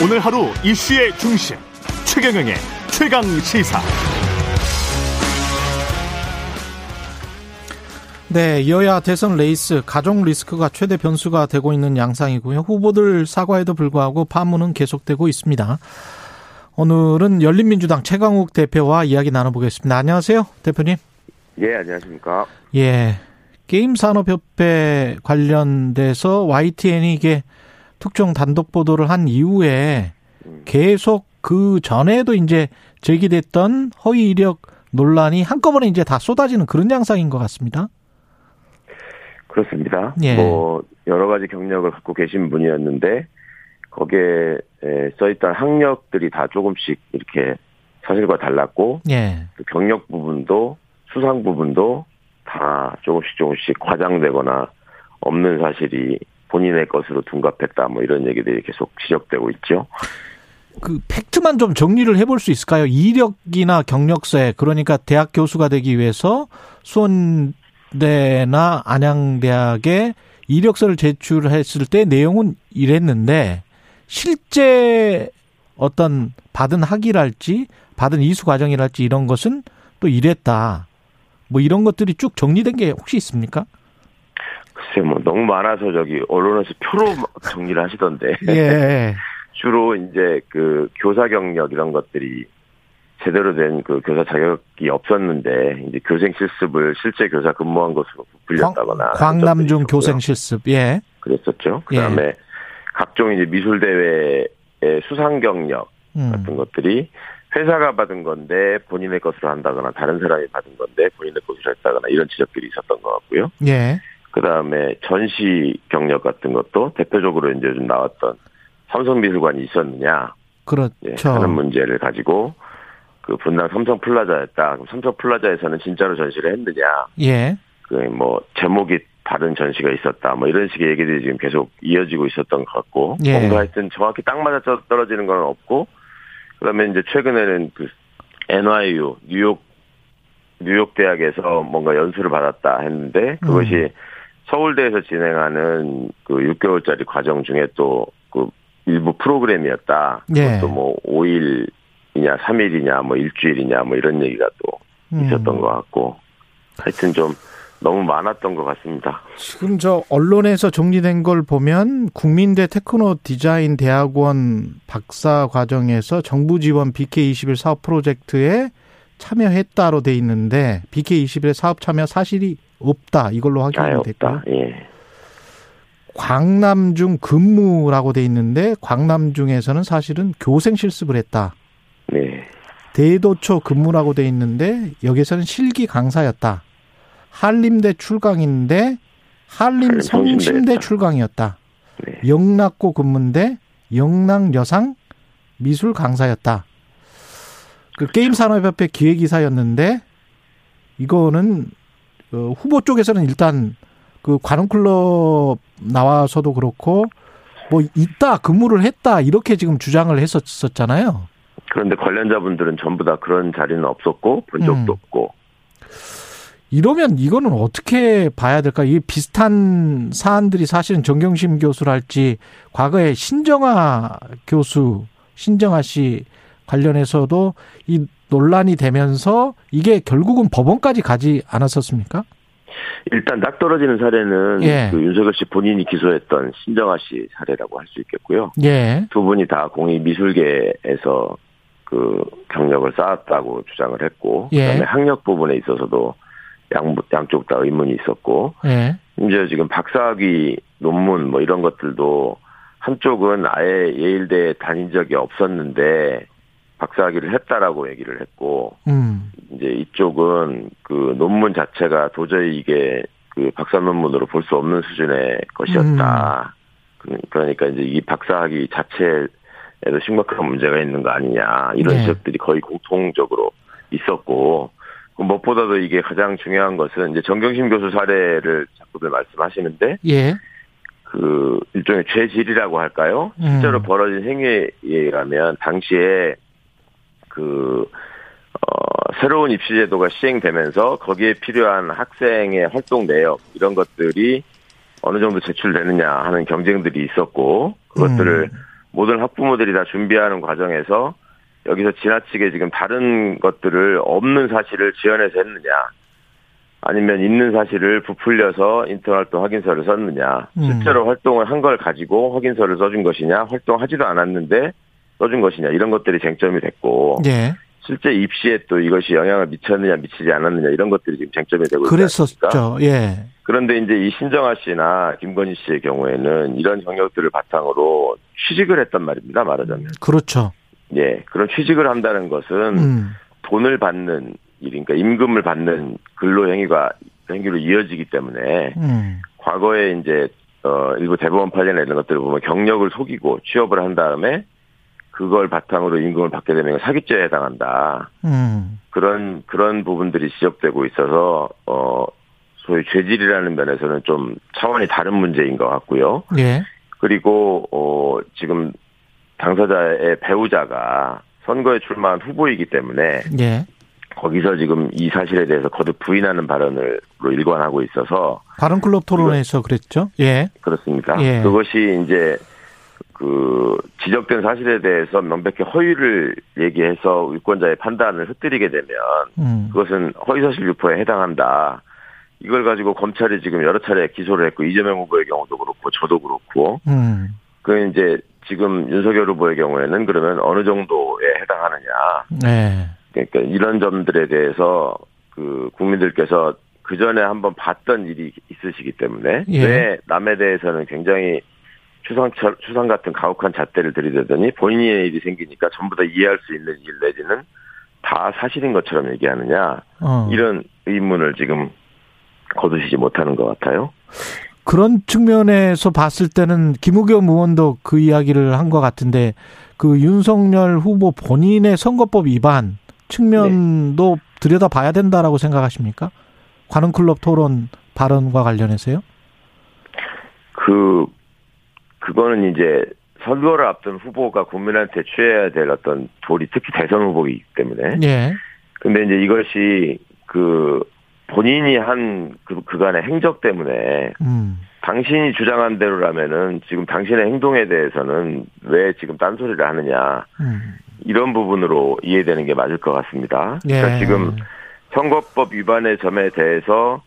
오늘 하루 이슈의 중심 최경영의 최강 시사. 네, 여야 대선 레이스 가족 리스크가 최대 변수가 되고 있는 양상이고요. 후보들 사과에도 불구하고 파문은 계속되고 있습니다. 오늘은 열린민주당 최강욱 대표와 이야기 나눠보겠습니다. 안녕하세요, 대표님. 예, 안녕하십니까. 예. 게임산업협회 관련돼서 YTN이 이게 특종 단독 보도를 한 이후에 계속 그 전에도 이제 제기됐던 허위 이력 논란이 한꺼번에 이제 다 쏟아지는 그런 양상인 것 같습니다. 그렇습니다. 예. 뭐 여러 가지 경력을 갖고 계신 분이었는데 거기에 써있던 학력들이 다 조금씩 이렇게 사실과 달랐고 예. 그 경력 부분도 수상 부분도 다 조금씩 조금씩 과장되거나 없는 사실이 본인의 것으로 둔갑했다 뭐 이런 얘기들이 계속 지적되고 있죠. 그 팩트만 좀 정리를 해볼 수 있을까요? 이력이나 경력서에 그러니까 대학 교수가 되기 위해서 수원대나 안양대학에 이력서를 제출했을 때 내용은 이랬는데 실제 어떤 받은 학위랄지 받은 이수 과정이랄지 이런 것은 또 이랬다. 뭐 이런 것들이 쭉 정리된 게 혹시 있습니까? 글쎄 뭐 너무 많아서 저기 언론에서 표로 정리를 하시던데. 예. 주로 이제 그 교사 경력 이런 것들이 제대로 된 그 교사 자격이 없었는데 이제 교생 실습을 실제 교사 근무한 것으로 부풀렸다거나 광남중 교생 실습 예 그랬었죠. 그다음에 예. 각종 이제 미술 대회의 수상 경력 음. 같은 것들이 회사가 받은 건데 본인의 것으로 한다거나 다른 사람이 받은 건데 본인의 것으로 했다거나 이런 지적들이 있었던 것 같고요. 예. 그 다음에 전시 경력 같은 것도 대표적으로 이제 좀 나왔던 삼성미술관이 있었느냐 그렇죠. 예, 하는 문제를 가지고 그 분당 삼성 플라자였다. 그럼 삼성 플라자에서는 진짜로 전시를 했느냐? 예. 그 뭐 제목이 다른 전시가 있었다. 뭐 이런 식의 얘기들이 지금 계속 이어지고 있었던 것 같고 예. 뭔가 하여튼 정확히 딱 맞아 떨어지는 건 없고 그다음에 이제 최근에는 그 NYU 뉴욕 뉴욕 대학에서 뭔가 연수를 받았다 했는데 그것이 음. 서울대에서 진행하는 그 6개월짜리 과정 중에 또 그 일부 프로그램이었다. 예. 그것도 뭐 5일이냐 3일이냐 뭐 일주일이냐 뭐 이런 얘기가 또 음. 있었던 것 같고 하여튼 좀 너무 많았던 것 같습니다. 지금 저 언론에서 정리된 걸 보면 국민대 테크노 디자인 대학원 박사 과정에서 정부 지원 BK21 사업 프로젝트에 참여했다로 돼 있는데 BK21의 사업 참여 사실이 없다 이걸로 확인이 됐고요. 없다. 예. 광남중 근무라고 돼 있는데 광남중에서는 사실은 교생 실습을 했다. 네. 대도초 근무라고 돼 있는데 여기서는 실기 강사였다. 한림대 출강인데 한림 성심대. 출강이었다. 네. 영락고 근무인데 영락 여상 미술 강사였다. 그 게임 산업협회 기획이사였는데 이거는 어, 후보 쪽에서는 일단 그 관훈클럽 나와서도 그렇고 뭐 있다 근무를 했다 이렇게 지금 주장을 했었었잖아요. 그런데 관련자분들은 전부 다 그런 자리는 없었고 본 적도 음. 없고 이러면 이거는 어떻게 봐야 될까? 이 비슷한 사안들이 사실은 정경심 교수랄지 과거에 신정아 교수, 신정아 씨 관련해서도 이 논란이 되면서 이게 결국은 법원까지 가지 않았었습니까? 일단 딱 떨어지는 사례는 예. 그 윤석열 씨 본인이 기소했던 신정아 씨 사례라고 할 수 있겠고요. 예. 두 분이 다 공익 미술계에서 그 경력을 쌓았다고 주장을 했고 예. 그다음에 학력 부분에 있어서도 양 양쪽 다 의문이 있었고 예. 심지어 지금 박사학위 논문 뭐 이런 것들도 한쪽은 아예 예일대에 다닌 적이 없었는데 박사학위를 했다라고 얘기를 했고 음. 이제 이쪽은 그 논문 자체가 도저히 이게 그 박사 논문으로 볼 수 없는 수준의 것이었다. 그- 그러니까 이제 이 박사학위 자체에도 심각한 문제가 있는 거 아니냐 이런 네. 지적들이 거의 공통적으로 있었고 그 무엇보다도 이게 가장 중요한 것은 이제 정경심 교수 사례를 자꾸들 말씀하시는데 예. 그 일종의 죄질이라고 할까요? 실제로 음. 벌어진 행위에 의하면 당시에 그 어, 새로운 입시 제도가 시행되면서 거기에 필요한 학생의 활동 내역 이런 것들이 어느 정도 제출되느냐 하는 경쟁들이 있었고 그것들을 음. 모든 학부모들이 다 준비하는 과정에서 여기서 지나치게 지금 다른 것들을 없는 사실을 지어내서 했느냐. 아니면 있는 사실을 부풀려서 인턴 활동 확인서를 썼느냐. 음. 실제로 활동을 한 걸 가지고 확인서를 써준 것이냐. 활동하지도 않았는데 써준 것이냐. 이런 것들이 쟁점이 됐고. 예. 실제 입시에 또 이것이 영향을 미쳤느냐 미치지 않았느냐 이런 것들이 지금 쟁점이 되고 있다. 그랬었죠. 예. 그런데 이제 이 신정아 씨나 김건희 씨의 경우에는 이런 경력들을 바탕으로 취직을 했단 말입니다. 말하자면. 그렇죠. 예. 그런 취직을 한다는 것은 음. 돈을 받는 일이니까 임금을 받는 근로 행위가 행위로 이어지기 때문에 음. 과거에 이제 어 일부 대법원 판례나 이런 것들을 보면 경력을 속이고 취업을 한 다음에 그걸 바탕으로 임금을 받게 되면 사기죄에 해당한다. 음. 그런 그런 부분들이 지적되고 있어서 어 소위 죄질이라는 면에서는 좀 차원이 다른 문제인 것 같고요. 예. 그리고 어 지금 당사자의 배우자가 선거에 출마한 후보이기 때문에 예. 거기서 지금 이 사실에 대해서 거듭 부인하는 발언을 일관하고 있어서 바른 클럽 토론에서 그랬죠. 예. 그렇습니다. 예. 그것이 이제 그 지적된 사실에 대해서 명백히 허위를 얘기해서 유권자의 판단을 흩뜨리게 되면 음. 그것은 허위사실 유포에 해당한다. 이걸 가지고 검찰이 지금 여러 차례 기소를 했고 이재명 후보의 경우도 그렇고 저도 그렇고 음. 그 이제 지금 윤석열 후보의 경우에는 그러면 어느 정도에 해당하느냐. 네. 그러니까 이런 점들에 대해서 그 국민들께서 그 전에 한번 봤던 일이 있으시기 때문에 예. 왜 남에 대해서는 굉장히 추상 추상 같은 가혹한 잣대를 들이대더니 본인의 일이 생기니까 전부 다 이해할 수 있는 일 내지는 다 사실인 것처럼 얘기하느냐 어. 이런 의문을 지금 거두시지 못하는 것 같아요. 그런 측면에서 봤을 때는 김우겸 의원도 그 이야기를 한 것 같은데 그 윤석열 후보 본인의 선거법 위반 측면도 들여다 봐야 된다라고 생각하십니까? 관훈클럽 토론 발언과 관련해서요? 그 그거는 이제 선거를 앞둔 후보가 국민한테 취해야 될 어떤 도리 특히 대선 후보이기 때문에 예. 근데 이제 이것이 그 본인이 한 그, 그간의 행적 때문에 음. 당신이 주장한 대로라면은 지금 당신의 행동에 대해서는 왜 지금 딴소리를 하느냐 음. 이런 부분으로 이해되는 게 맞을 것 같습니다. 예. 그러니까 지금 선거법 위반의 점에 대해서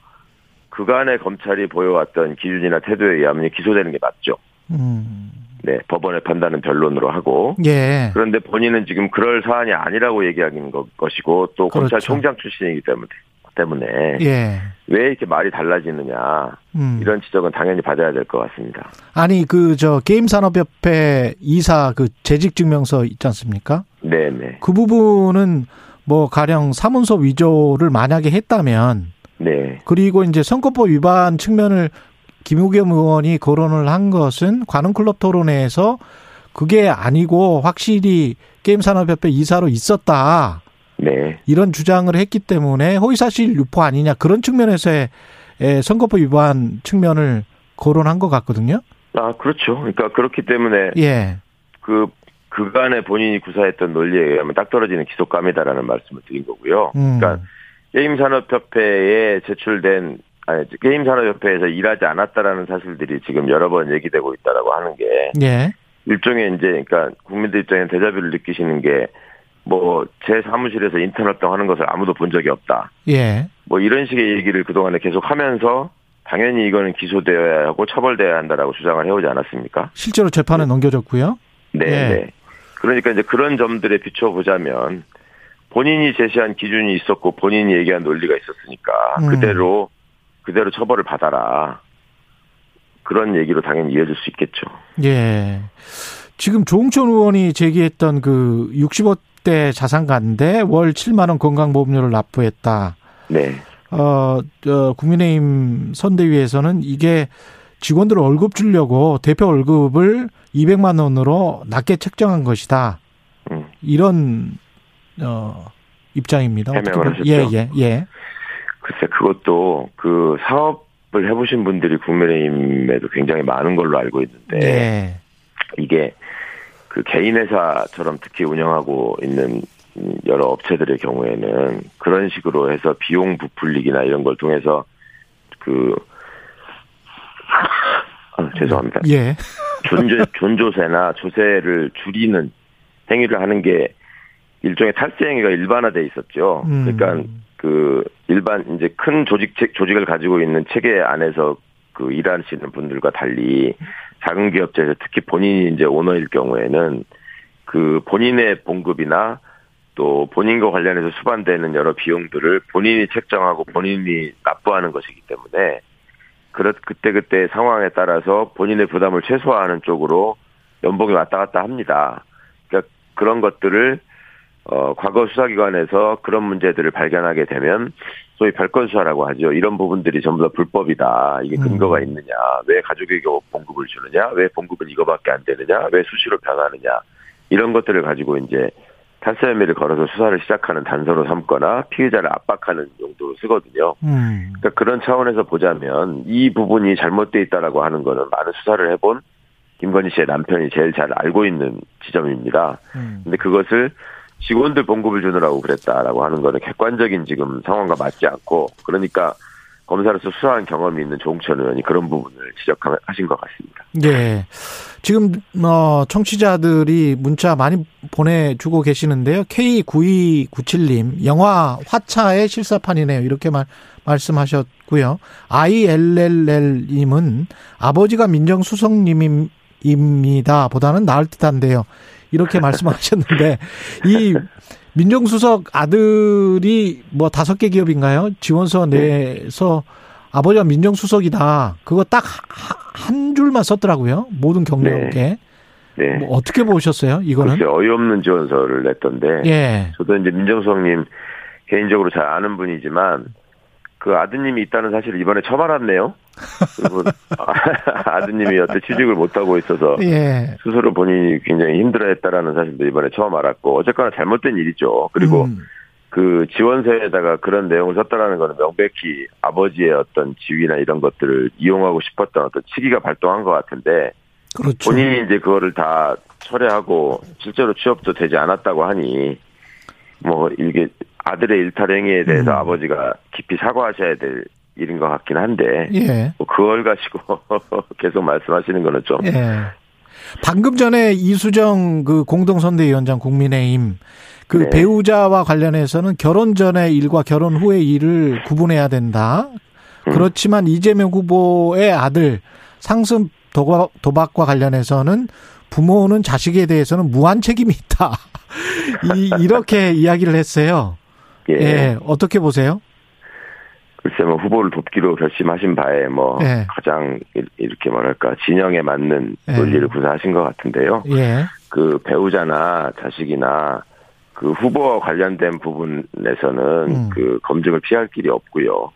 그간의 검찰이 보여왔던 기준이나 태도에 의하면 기소되는 게 맞죠. 음. 네, 법원의 판단은 변론으로 하고 예. 그런데 본인은 지금 그럴 사안이 아니라고 얘기하는 것- 것이고 또 그렇죠. 검찰총장 출신이기 때문에 때문에 예. 왜 이렇게 말이 달라지느냐 음. 이런 지적은 당연히 받아야 될 것 같습니다. 아니 그 저 게임 산업협회 이사 그 재직 증명서 있지 않습니까? 네네 그 부분은 뭐 가령 사문서 위조를 만약에 했다면 네 그리고 이제 선거법 위반 측면을 김우겸 의원이 거론을 한 것은 관훈클럽 토론회에서 그게 아니고 확실히 게임산업협회 이사로 있었다. 네. 이런 주장을 했기 때문에 허위사실 유포 아니냐 그런 측면에서의 에, 선거법 위반 측면을 거론한 것 같거든요. 아 그렇죠. 그러니까 그렇기 때문에 예, 그 그간에 본인이 구사했던 논리에 의하면 딱 떨어지는 기속감이다라는 말씀을 드린 거고요. 음, 그러니까 게임산업협회에 제출된 아니 게임 산업협회에서 일하지 않았다라는 사실들이 지금 여러 번 얘기되고 있다라고 하는 게 예, 일종의 이제 그러니까 국민들 입장에 대자뷰를 느끼시는 게 뭐 제 사무실에서 인턴 활동하는 것을 아무도 본 적이 없다. 예, 뭐 이런 식의 얘기를 그동안에 계속 하면서 당연히 이거는 기소되어야 하고 처벌되어야 한다라고 주장을 해오지 않았습니까? 실제로 재판에 넘겨졌고요. 네, 예. 네. 그러니까 이제 그런 점들에 비춰보자면 본인이 제시한 기준이 있었고 본인이 얘기한 논리가 있었으니까 음. 그대로 그대로 처벌을 받아라. 그런 얘기로 당연히 이어질 수 있겠죠. 예. 지금 조홍천 의원이 제기했던 그 65대 자산가인데 월 7만 원 건강보험료를 납부했다. 네. 어, 저 국민의힘 선대위에서는 이게 직원들 월급 주려고 대표 월급을 200만 원으로 낮게 책정한 것이다. 음. 이런 어 입장입니다. 해명을 보- 예, 하셨죠? 예, 예. 글쎄 그것도 그 사업을 해보신 분들이 국민의힘에도 굉장히 많은 걸로 알고 있는데 예. 이게 그 개인 회사처럼 특히 운영하고 있는 여러 업체들의 경우에는 그런 식으로 해서 비용 부풀리기나 이런 걸 통해서 그 아, 죄송합니다. 예. 존조, 존조세나 조세를 줄이는 행위를 하는 게 일종의 탈세 행위가 일반화돼 있었죠. 음. 그러니까 그 일반 이제 큰 조직 조직을 가지고 있는 체계 안에서 그 일하시는 분들과 달리 작은 기업체에서 특히 본인이 이제 오너일 경우에는 그 본인의 봉급이나 또 본인과 관련해서 수반되는 여러 비용들을 본인이 책정하고 본인이 납부하는 것이기 때문에 그렇 그때 그때 상황에 따라서 본인의 부담을 최소화하는 쪽으로 연봉이 왔다 갔다 합니다. 그러니까 그런 것들을 어 과거 수사기관에서 그런 문제들을 발견하게 되면 소위 별건 수사라고 하죠. 이런 부분들이 전부 다 불법이다. 이게 근거가 음. 있느냐? 왜 가족에게 봉급을 주느냐? 왜 봉급은 이거밖에 안 되느냐? 왜 수시로 변하느냐? 이런 것들을 가지고 이제 탈세 혐의를 걸어서 수사를 시작하는 단서로 삼거나 피의자를 압박하는 용도로 쓰거든요. 음. 그러니까 그런 차원에서 보자면 이 부분이 잘못돼 있다라고 하는 거는 많은 수사를 해본 김건희 씨의 남편이 제일 잘 알고 있는 지점입니다. 음. 근데 그것을 직원들 봉급을 주느라고 그랬다라고 하는 거는 객관적인 지금 상황과 맞지 않고 그러니까 검사로서 수사한 경험이 있는 조홍천 의원이 그런 부분을 지적하신 것 같습니다. 예. 지금 어 청취자들이 문자 많이 보내주고 계시는데요. K9297님 영화 화차의 실사판이네요. 이렇게 말 말씀하셨고요. ILLL님은 아버지가 민정수석님입니다. 보다는 나을 듯한데요. 이렇게 말씀하셨는데 이 민정수석 아들이 뭐 다섯 개 기업인가요? 지원서 내서 아버지가 민정수석이다. 그거 딱 한 줄만 썼더라고요. 모든 경력에. 네. 뭐 어떻게 보셨어요? 이거는? 글쎄 어이없는 지원서를 냈던데 예. 저도 이제 민정수석님 개인적으로 잘 아는 분이지만 그 아드님이 있다는 사실을 이번에 처음 알았네요. 그리고 아드님이 여태 취직을 못하고 있어서 예. 스스로 본인이 굉장히 힘들어했다라는 사실도 이번에 처음 알았고 어쨌거나 잘못된 일이죠. 그리고 음. 그 지원서에다가 그런 내용을 썼다라는 거는 명백히 아버지의 어떤 지위나 이런 것들을 이용하고 싶었던 어떤 치기가 발동한 것 같은데 그렇죠. 본인이 이제 그거를 다 철회하고 실제로 취업도 되지 않았다고 하니 뭐 이게 아들의 일탈 행위에 대해서 음. 아버지가 깊이 사과하셔야 될 일인 것 같긴 한데 예. 뭐 그걸 가지고 계속 말씀하시는 거는 좀 예. 방금 전에 이수정 그 공동선대위원장 국민의힘 그 네. 배우자와 관련해서는 결혼 전의 일과 결혼 후의 일을 구분해야 된다. 음. 그렇지만 이재명 후보의 아들 상습 도박, 도박과 관련해서는 부모는 자식에 대해서는 무한 책임이 있다. 이, 이렇게 이야기를 했어요. 예. 예. 어떻게 보세요? 글쎄 뭐 후보를 돕기로 결심하신 바에 뭐 예. 가장 이- 이렇게 뭐랄까 진영에 맞는 예. 논리를 구사하신 것 같은데요. 예. 그 배우자나 자식이나 그 후보와 관련된 부분에서는 음. 그 검증을 피할 길이 없고요.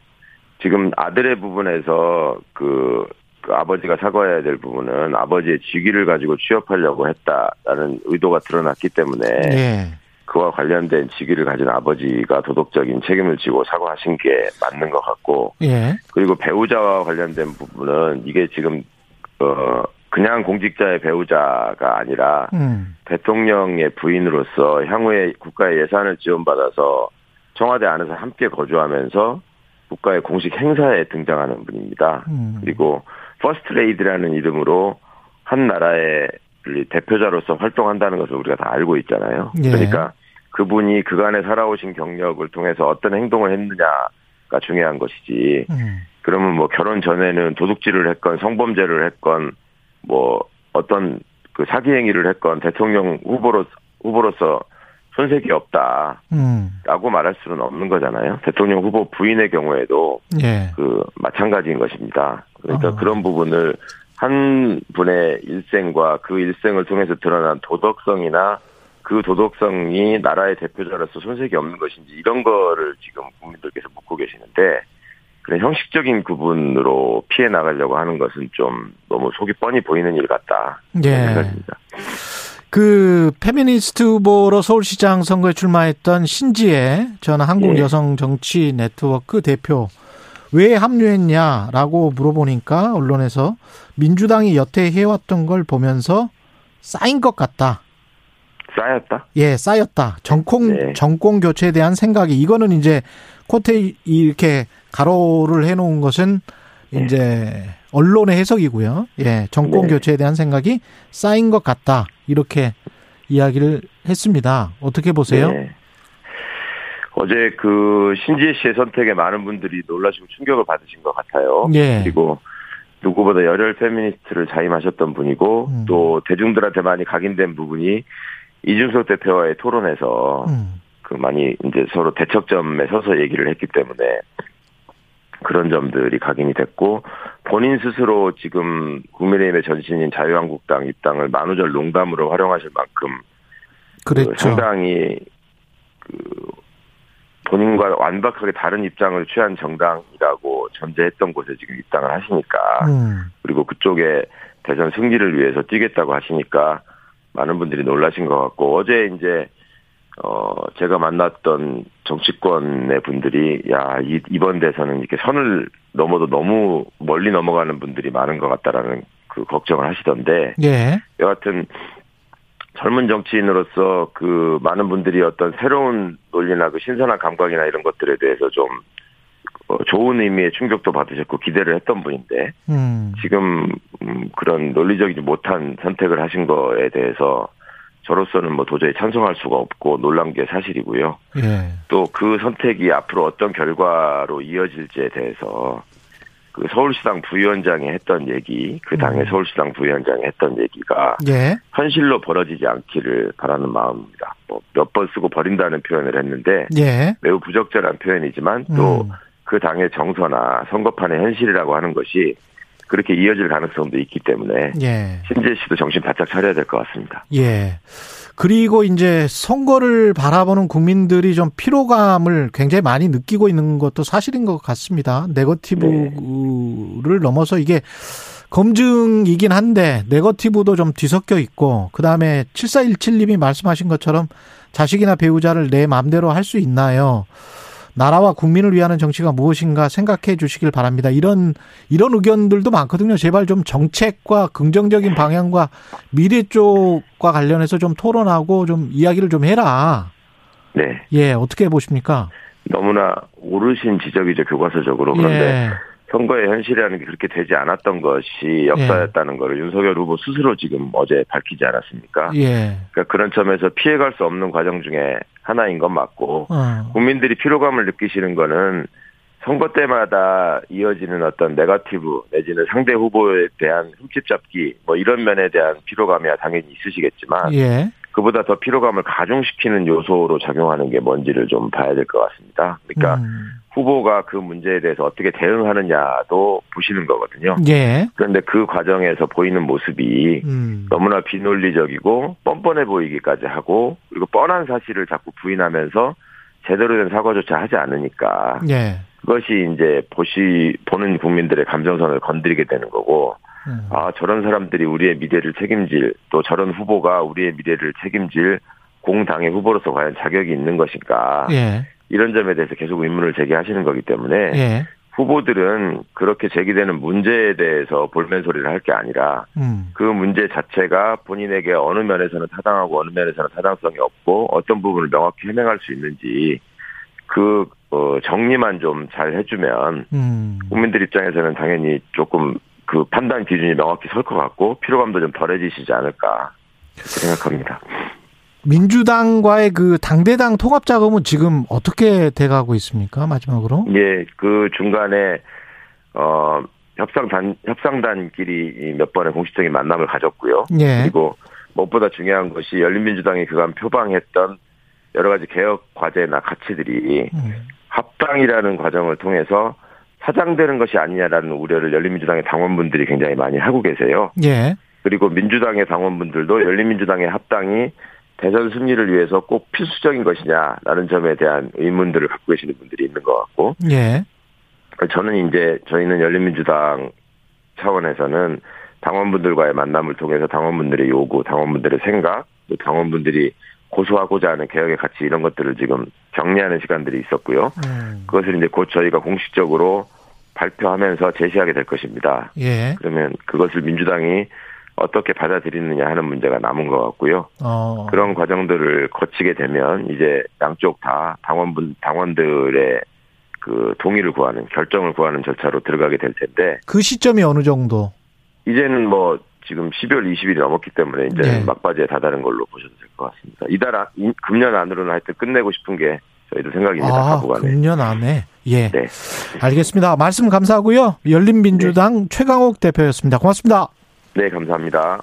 지금 아들의 부분에서 그, 그 아버지가 사과해야 될 부분은 아버지의 직위를 가지고 취업하려고 했다라는 의도가 드러났기 때문에 예. 그와 관련된 직위를 가진 아버지가 도덕적인 책임을 지고 사과하신 게 맞는 것 같고 예. 그리고 배우자와 관련된 부분은 이게 지금 어 그냥 공직자의 배우자가 아니라 음. 대통령의 부인으로서 향후에 국가의 예산을 지원받아서 청와대 안에서 함께 거주하면서 국가의 공식 행사에 등장하는 분입니다. 음. 그리고 퍼스트레이디라는 이름으로 한 나라의 대표자로서 활동한다는 것을 우리가 다 알고 있잖아요. 예. 그러니까 그분이 그간에 살아오신 경력을 통해서 어떤 행동을 했느냐가 중요한 것이지. 음. 그러면 뭐 결혼 전에는 도둑질을 했건 성범죄를 했건 뭐 어떤 그 사기 행위를 했건 대통령 후보로 후보로서 손색이 없다라고 음. 말할 수는 없는 거잖아요. 대통령 후보 부인의 경우에도 예. 그 마찬가지인 것입니다. 그러니까 어. 그런 부분을 한 분의 일생과 그 일생을 통해서 드러난 도덕성이나 그 도덕성이 나라의 대표자로서 손색이 없는 것인지 이런 거를 지금 국민들께서 묻고 계시는데 그런 형식적인 구분으로 피해 나가려고 하는 것은 좀 너무 속이 뻔히 보이는 일 같다. 예. 생각입니다. 그 페미니스트 후보로 서울시장 선거에 출마했던 신지혜 전 한국 예. 여성 정치 네트워크 대표 왜 합류했냐라고 물어보니까 언론에서 민주당이 여태 해왔던 걸 보면서 쌓인 것 같다. 쌓였다? 예, 쌓였다. 정권 네. 정권 교체에 대한 생각이 이거는 이제 코테 이렇게 가로를 해놓은 것은 이제 언론의 해석이고요. 예, 정권 네. 교체에 대한 생각이 쌓인 것 같다. 이렇게 이야기를 했습니다. 어떻게 보세요? 네. 어제 그 신지혜 씨의 선택에 많은 분들이 놀라시고 충격을 받으신 것 같아요. 예. 그리고 누구보다 열혈 페미니스트를 자임하셨던 분이고 음. 또 대중들한테 많이 각인된 부분이 이준석 대표와의 토론에서 음, 그 많이 이제 서로 대척점에 서서 얘기를 했기 때문에 그런 점들이 각인이 됐고 본인 스스로 지금 국민의힘의 전신인 자유한국당 입당을 만우절 농담으로 활용하실 만큼 그 그랬죠. 상당히 그 본인과 완벽하게 다른 입장을 취한 정당이라고 전제했던 곳에 지금 입당을 하시니까 음, 그리고 그쪽에 대선 승리를 위해서 뛰겠다고 하시니까 많은 분들이 놀라신 것 같고 어제 이제 어 제가 만났던 정치권의 분들이 야 이, 이번 대선은 이렇게 선을 넘어도 너무 멀리 넘어가는 분들이 많은 것 같다라는 그 걱정을 하시던데 예, 여하튼 젊은 정치인으로서 그 많은 분들이 어떤 새로운 논리나 그 신선한 감각이나 이런 것들에 대해서 좀 어, 좋은 의미의 충격도 받으셨고 기대를 했던 분인데 음, 지금 음, 그런 논리적이지 못한 선택을 하신 거에 대해서 저로서는 뭐 도저히 찬성할 수가 없고 놀란 게 사실이고요. 예, 또그 선택이 앞으로 어떤 결과로 이어질지에 대해서 그 서울시당 부위원장이 했던 얘기, 그 당의 음. 서울시당 부위원장이 했던 얘기가 예, 현실로 벌어지지 않기를 바라는 마음입니다. 뭐 몇 번 쓰고 버린다는 표현을 했는데 예. 매우 부적절한 표현이지만 또 음, 그 당의 정서나 선거판의 현실이라고 하는 것이 그렇게 이어질 가능성도 있기 때문에 예, 신재 씨도 정신 바짝 차려야 될 것 같습니다. 예. 그리고 이제 선거를 바라보는 국민들이 좀 피로감을 굉장히 많이 느끼고 있는 것도 사실인 것 같습니다. 네거티브를 넘어서 이게 검증이긴 한데 네거티브도 좀 뒤섞여 있고 그다음에 7417님이 말씀하신 것처럼 자식이나 배우자를 내 마음대로 할 수 있나요? 나라와 국민을 위하는 정치가 무엇인가 생각해 주시길 바랍니다. 이런 이런 의견들도 많거든요. 제발 좀 정책과 긍정적인 방향과 미래 쪽과 관련해서 좀 토론하고 좀 이야기를 좀 해라. 네. 예, 어떻게 보십니까? 너무나 오르신 지적이죠, 교과서적으로. 그런데 예. 선거의 현실이라는 게 그렇게 되지 않았던 것이 역사였다는 것을 윤석열 후보 스스로 지금 어제 밝히지 않았습니까? 예. 그러니까 그런 점에서 피해갈 수 없는 과정 중에 하나인 건 맞고 어. 국민들이 피로감을 느끼시는 거는 선거 때마다 이어지는 어떤 네거티브 내지는 상대 후보에 대한 흠집 잡기 뭐 이런 면에 대한 피로감이야 당연히 있으시겠지만 예. 그보다 더 피로감을 가중시키는 요소로 작용하는 게 뭔지를 좀 봐야 될 것 같습니다. 그러니까 음. 후보가 그 문제에 대해서 어떻게 대응하느냐도 보시는 거거든요. 예. 그런데 그 과정에서 보이는 모습이 음. 너무나 비논리적이고 뻔뻔해 보이기까지 하고 그리고 뻔한 사실을 자꾸 부인하면서 제대로 된 사과조차 하지 않으니까 예. 그것이 이제 보시 보는 국민들의 감정선을 건드리게 되는 거고 음. 아 저런 사람들이 우리의 미래를 책임질 또 저런 후보가 우리의 미래를 책임질 공당의 후보로서 과연 자격이 있는 것인가 예. 이런 점에 대해서 계속 의문을 제기하시는 거기 때문에 예. 후보들은 그렇게 제기되는 문제에 대해서 볼멘 소리를 할 게 아니라 음. 그 문제 자체가 본인에게 어느 면에서는 타당하고 어느 면에서는 타당성이 없고 어떤 부분을 명확히 해명할 수 있는지 그 어, 정리만 좀 잘 해주면 음. 국민들 입장에서는 당연히 조금 그 판단 기준이 명확히 설 것 같고 피로감도 좀 덜해지시지 않을까 생각합니다. 민주당과의 그 당대당 통합 작업은 지금 어떻게 돼가고 있습니까? 마지막으로. 예, 그 중간에 어 협상단 협상단끼리 몇 번의 공식적인 만남을 가졌고요. 예. 그리고 무엇보다 중요한 것이 열린민주당이 그간 표방했던 여러 가지 개혁 과제나 가치들이 음. 합당이라는 과정을 통해서 사장되는 것이 아니냐라는 우려를 열린민주당의 당원분들이 굉장히 많이 하고 계세요. 예. 그리고 민주당의 당원분들도 열린민주당의 합당이 대선 승리를 위해서 꼭 필수적인 것이냐라는 점에 대한 의문들을 갖고 계시는 분들이 있는 것 같고 예. 저는 이제 저희는 열린민주당 차원에서는 당원분들과의 만남을 통해서 당원분들의 요구, 당원분들의 생각, 또 당원분들이 고수하고자 하는 개혁의 가치 이런 것들을 지금 정리하는 시간들이 있었고요. 음. 그것을 이제 곧 저희가 공식적으로 발표하면서 제시하게 될 것입니다. 예. 그러면 그것을 민주당이 어떻게 받아들이느냐 하는 문제가 남은 것 같고요. 어. 그런 과정들을 거치게 되면 이제 양쪽 다 당원분 당원들의 그 동의를 구하는 결정을 구하는 절차로 들어가게 될 텐데 그 시점이 어느 정도? 이제는 뭐 지금 12월 20일이 넘었기 때문에 이제 네. 막바지에 다다른 걸로 보셔도 될 것 같습니다. 이달 안, 이- 금년 안으로는 하여튼 끝내고 싶은 게 저희도 생각입니다. 아. 금년 안에. 예. 네. 알겠습니다. 말씀 감사하고요. 열린민주당 최강욱 대표였습니다. 고맙습니다. 네, 감사합니다.